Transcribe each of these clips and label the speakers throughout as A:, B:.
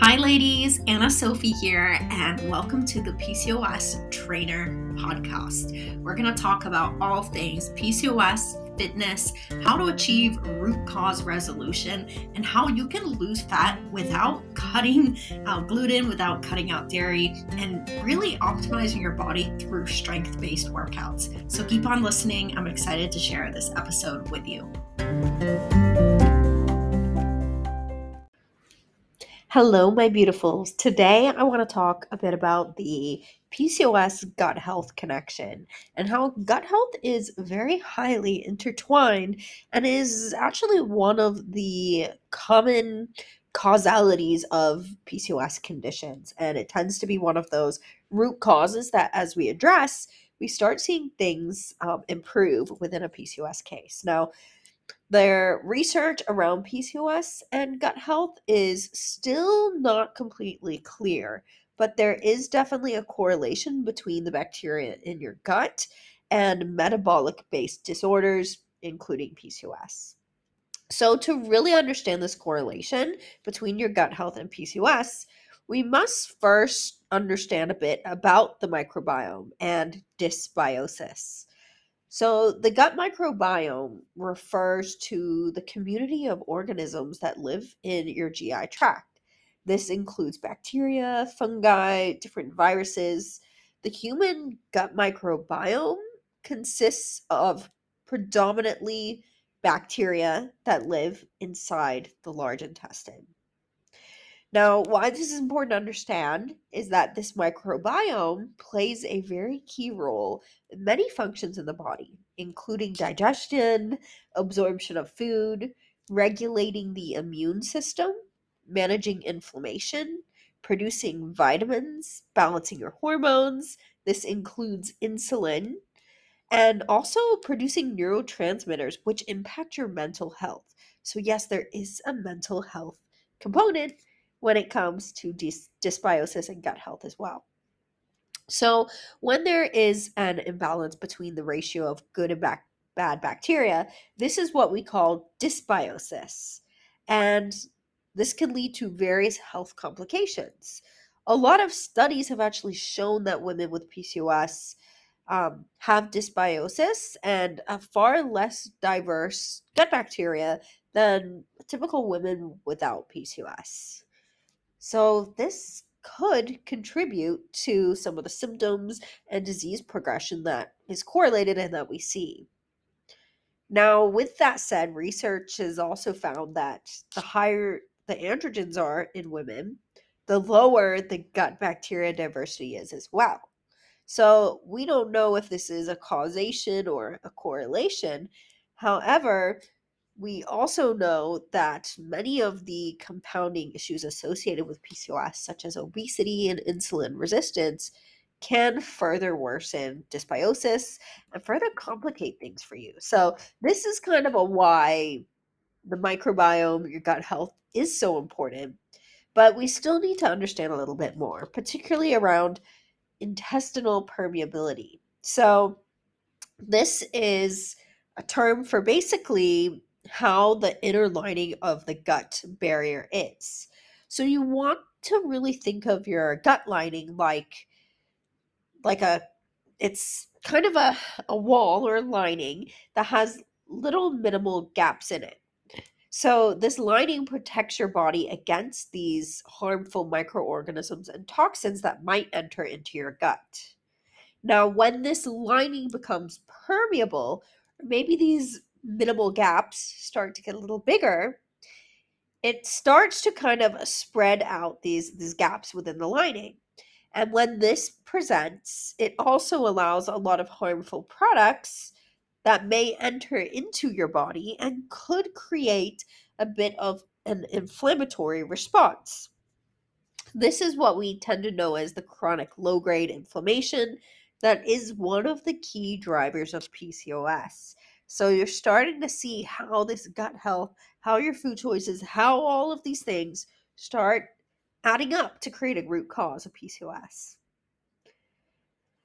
A: Hi, ladies, Anna Sophie here, and welcome to the PCOS Trainer Podcast. We're going to talk about all things PCOS, fitness, how to achieve root cause resolution, and how you can lose fat without cutting out gluten, without cutting out dairy, and really optimizing your body through strength based workouts. So keep on listening. I'm excited to share this episode with you. Hello, my beautifuls. Today I want to talk a bit about the PCOS gut health connection and how gut health is very highly intertwined and is actually one of the common causalities of PCOS conditions. And it tends to be one of those root causes that, as we address, we start seeing things um, improve within a PCOS case. Now, their research around PCOS and gut health is still not completely clear, but there is definitely a correlation between the bacteria in your gut and metabolic based disorders, including PCOS. So, to really understand this correlation between your gut health and PCOS, we must first understand a bit about the microbiome and dysbiosis. So, the gut microbiome refers to the community of organisms that live in your GI tract. This includes bacteria, fungi, different viruses. The human gut microbiome consists of predominantly bacteria that live inside the large intestine. Now, why this is important to understand is that this microbiome plays a very key role in many functions in the body, including digestion, absorption of food, regulating the immune system, managing inflammation, producing vitamins, balancing your hormones. This includes insulin, and also producing neurotransmitters, which impact your mental health. So, yes, there is a mental health component when it comes to dys- dysbiosis and gut health as well. So, when there is an imbalance between the ratio of good and bac- bad bacteria, this is what we call dysbiosis. And this can lead to various health complications. A lot of studies have actually shown that women with PCOS um, have dysbiosis and a far less diverse gut bacteria than typical women without PCOS. So, this could contribute to some of the symptoms and disease progression that is correlated and that we see. Now, with that said, research has also found that the higher the androgens are in women, the lower the gut bacteria diversity is as well. So, we don't know if this is a causation or a correlation. However, we also know that many of the compounding issues associated with PCOS, such as obesity and insulin resistance, can further worsen dysbiosis and further complicate things for you. So, this is kind of a why the microbiome, your gut health, is so important. But we still need to understand a little bit more, particularly around intestinal permeability. So, this is a term for basically how the inner lining of the gut barrier is. So you want to really think of your gut lining like like a it's kind of a, a wall or a lining that has little minimal gaps in it. So this lining protects your body against these harmful microorganisms and toxins that might enter into your gut. Now, when this lining becomes permeable, maybe these minimal gaps start to get a little bigger, it starts to kind of spread out these these gaps within the lining. And when this presents, it also allows a lot of harmful products that may enter into your body and could create a bit of an inflammatory response. This is what we tend to know as the chronic low grade inflammation that is one of the key drivers of PCOS. So you're starting to see how this gut health, how your food choices, how all of these things start adding up to create a root cause of PCOS.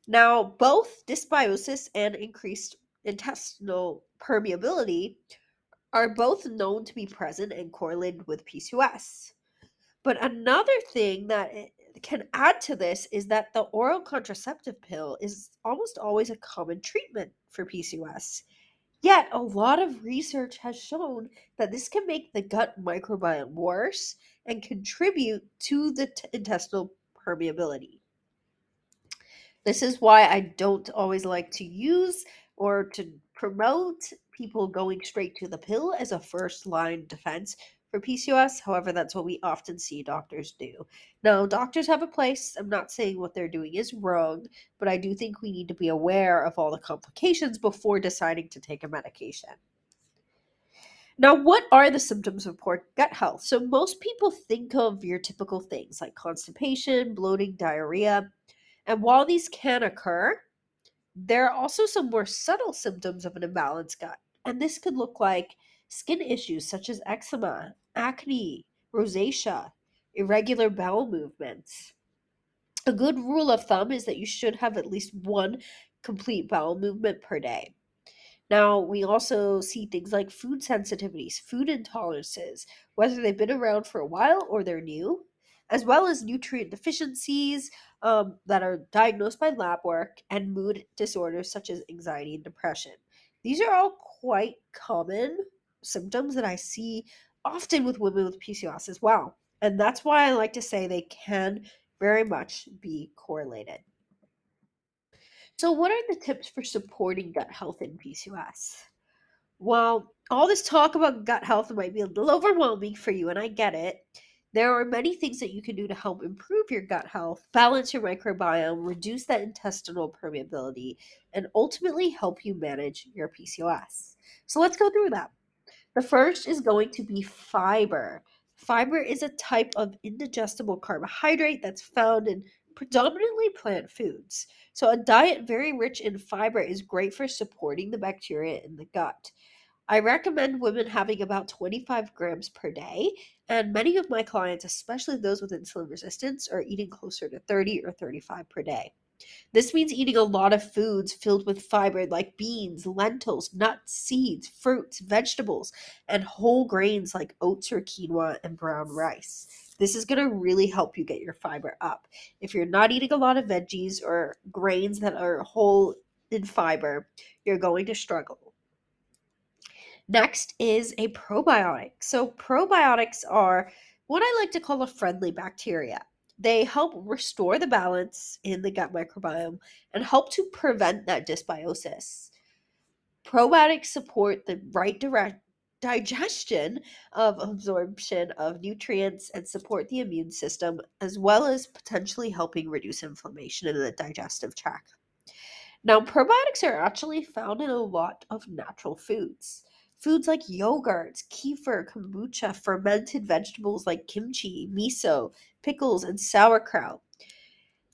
A: Now, both dysbiosis and increased intestinal permeability are both known to be present and correlated with PCOS. But another thing that eh, can add to this is that the oral contraceptive pill is almost always a common treatment for PCOS. Yet, a lot of research has shown that this can make the gut microbiome worse and contribute to the t- intestinal permeability. This is why I don't always like to use or to promote people going straight to the pill as a first line defense for PCOS. However, that's what we often see doctors do. Now, doctors have a place. I'm not saying what they're doing is wrong, but I do think we need to be aware of all the complications before deciding to take a medication. Now, what are the symptoms of poor gut health? So, most people think of your typical things like constipation, bloating, diarrhea. And while these can occur, there are also some more subtle symptoms of an imbalanced gut. And this could look like skin issues such as eczema, acne, rosacea, irregular bowel movements. A good rule of thumb is that you should have at least one complete bowel movement per day. Now, we also see things like food sensitivities, food intolerances, whether they've been around for a while or they're new, as well as nutrient deficiencies um, that are diagnosed by lab work and mood disorders such as anxiety and depression. These are all quite common symptoms that I see often with women with PCOS as well. And that's why I like to say they can very much be correlated. So, what are the tips for supporting gut health in PCOS? Well, all this talk about gut health might be a little overwhelming for you, and I get it. There are many things that you can do to help improve your gut health, balance your microbiome, reduce that intestinal permeability, and ultimately help you manage your PCOS. So let's go through that. The first is going to be fiber. Fiber is a type of indigestible carbohydrate that's found in predominantly plant foods. So, a diet very rich in fiber is great for supporting the bacteria in the gut. I recommend women having about 25 grams per day, and many of my clients, especially those with insulin resistance, are eating closer to 30 or 35 per day. This means eating a lot of foods filled with fiber like beans, lentils, nuts, seeds, fruits, vegetables, and whole grains like oats or quinoa and brown rice. This is going to really help you get your fiber up. If you're not eating a lot of veggies or grains that are whole in fiber, you're going to struggle. Next is a probiotic. So, probiotics are what I like to call a friendly bacteria. They help restore the balance in the gut microbiome and help to prevent that dysbiosis. Probiotics support the right direct digestion of absorption of nutrients and support the immune system, as well as potentially helping reduce inflammation in the digestive tract. Now, probiotics are actually found in a lot of natural foods. Foods like yogurts, kefir, kombucha, fermented vegetables like kimchi, miso, pickles, and sauerkraut.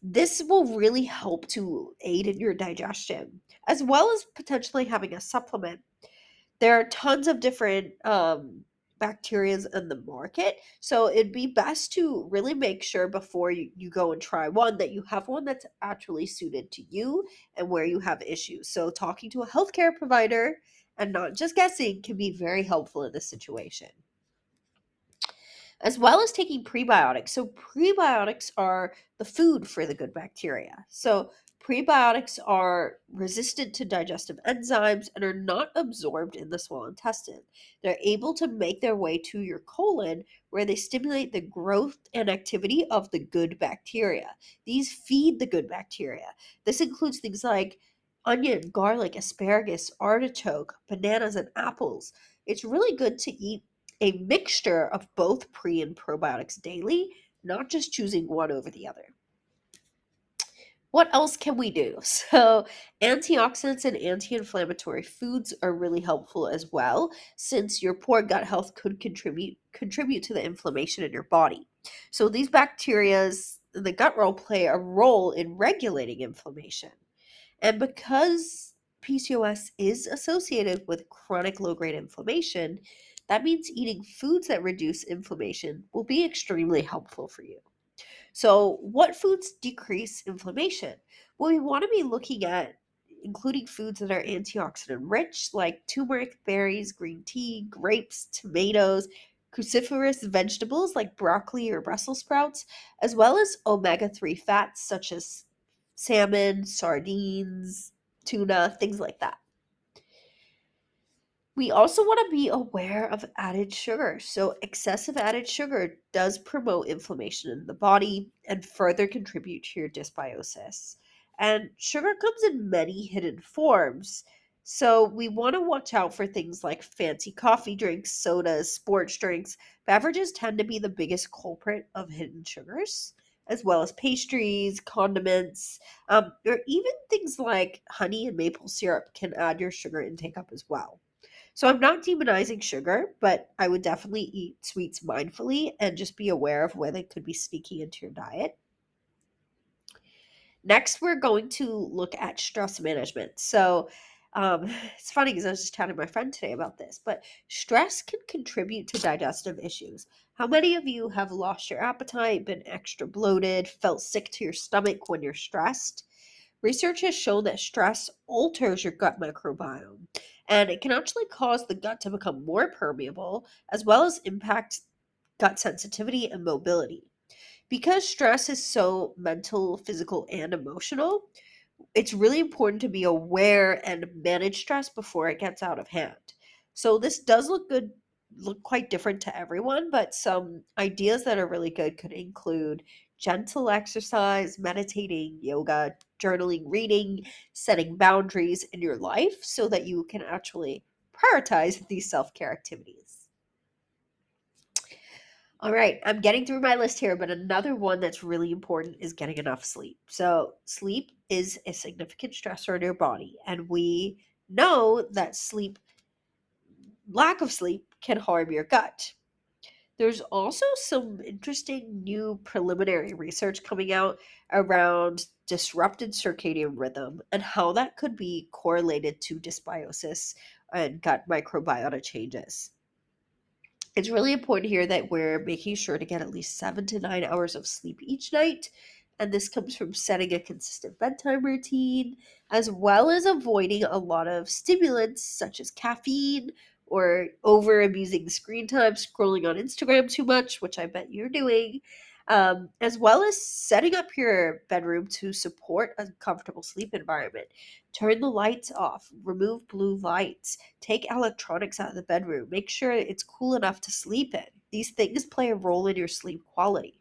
A: This will really help to aid in your digestion, as well as potentially having a supplement. There are tons of different um, bacterias in the market. So it'd be best to really make sure before you, you go and try one that you have one that's actually suited to you and where you have issues. So talking to a healthcare provider and not just guessing can be very helpful in this situation. As well as taking prebiotics. So, prebiotics are the food for the good bacteria. So, prebiotics are resistant to digestive enzymes and are not absorbed in the small intestine. They're able to make their way to your colon where they stimulate the growth and activity of the good bacteria. These feed the good bacteria. This includes things like onion, garlic, asparagus, artichoke, bananas, and apples. It's really good to eat a mixture of both pre and probiotics daily, not just choosing one over the other. What else can we do? So, antioxidants and anti inflammatory foods are really helpful as well, since your poor gut health could contribute, contribute to the inflammation in your body. So, these bacteria, the gut role, play a role in regulating inflammation. And because PCOS is associated with chronic low grade inflammation, that means eating foods that reduce inflammation will be extremely helpful for you. So, what foods decrease inflammation? Well, we want to be looking at including foods that are antioxidant rich, like turmeric, berries, green tea, grapes, tomatoes, cruciferous vegetables like broccoli or Brussels sprouts, as well as omega 3 fats such as salmon, sardines, tuna, things like that. We also want to be aware of added sugar. So, excessive added sugar does promote inflammation in the body and further contribute to your dysbiosis. And sugar comes in many hidden forms. So, we want to watch out for things like fancy coffee drinks, sodas, sports drinks. Beverages tend to be the biggest culprit of hidden sugars, as well as pastries, condiments, um, or even things like honey and maple syrup can add your sugar intake up as well. So I'm not demonizing sugar, but I would definitely eat sweets mindfully and just be aware of where they could be sneaking into your diet. Next, we're going to look at stress management. So, um, it's funny because I was just chatting with my friend today about this, but stress can contribute to digestive issues. How many of you have lost your appetite, been extra bloated, felt sick to your stomach when you're stressed? Research has shown that stress alters your gut microbiome, and it can actually cause the gut to become more permeable, as well as impact gut sensitivity and mobility. Because stress is so mental, physical, and emotional, it's really important to be aware and manage stress before it gets out of hand. So this does look good look quite different to everyone, but some ideas that are really good could include gentle exercise, meditating, yoga, journaling, reading, setting boundaries in your life so that you can actually prioritize these self care activities. All right, I'm getting through my list here, but another one that's really important is getting enough sleep. So, sleep is a significant stressor in your body, and we know that sleep, lack of sleep, can harm your gut. There's also some interesting new preliminary research coming out around disrupted circadian rhythm and how that could be correlated to dysbiosis and gut microbiota changes. It's really important here that we're making sure to get at least seven to nine hours of sleep each night. And this comes from setting a consistent bedtime routine, as well as avoiding a lot of stimulants such as caffeine, or over abusing screen time, scrolling on Instagram too much, which I bet you're doing, um, as well as setting up your bedroom to support a comfortable sleep environment. Turn the lights off, remove blue lights, take electronics out of the bedroom, make sure it's cool enough to sleep in. These things play a role in your sleep quality.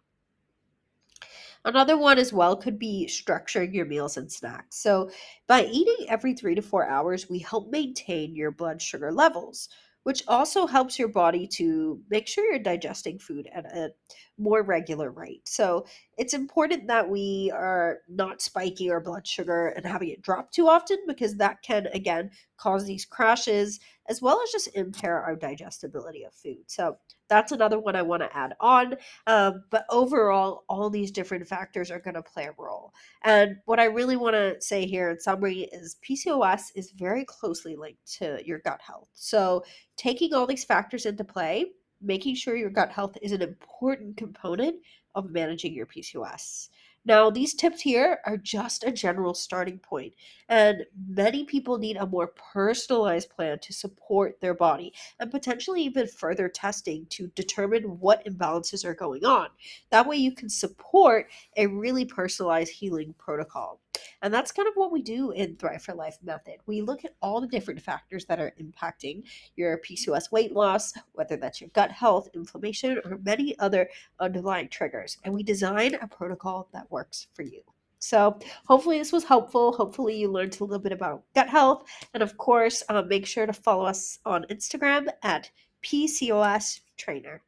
A: Another one as well could be structuring your meals and snacks. So, by eating every three to four hours, we help maintain your blood sugar levels, which also helps your body to make sure you're digesting food at a more regular rate. So, it's important that we are not spiking our blood sugar and having it drop too often because that can, again, cause these crashes as well as just impair our digestibility of food. So, that's another one I want to add on. Um, but overall, all these different factors are going to play a role. And what I really want to say here in summary is PCOS is very closely linked to your gut health. So, taking all these factors into play, making sure your gut health is an important component of managing your PCOS. Now, these tips here are just a general starting point, and many people need a more personalized plan to support their body and potentially even further testing to determine what imbalances are going on. That way, you can support a really personalized healing protocol. And that's kind of what we do in Thrive for Life method. We look at all the different factors that are impacting your PCOS weight loss, whether that's your gut health, inflammation, or many other underlying triggers. And we design a protocol that works for you. So, hopefully, this was helpful. Hopefully, you learned a little bit about gut health. And of course, um, make sure to follow us on Instagram at PCOS Trainer.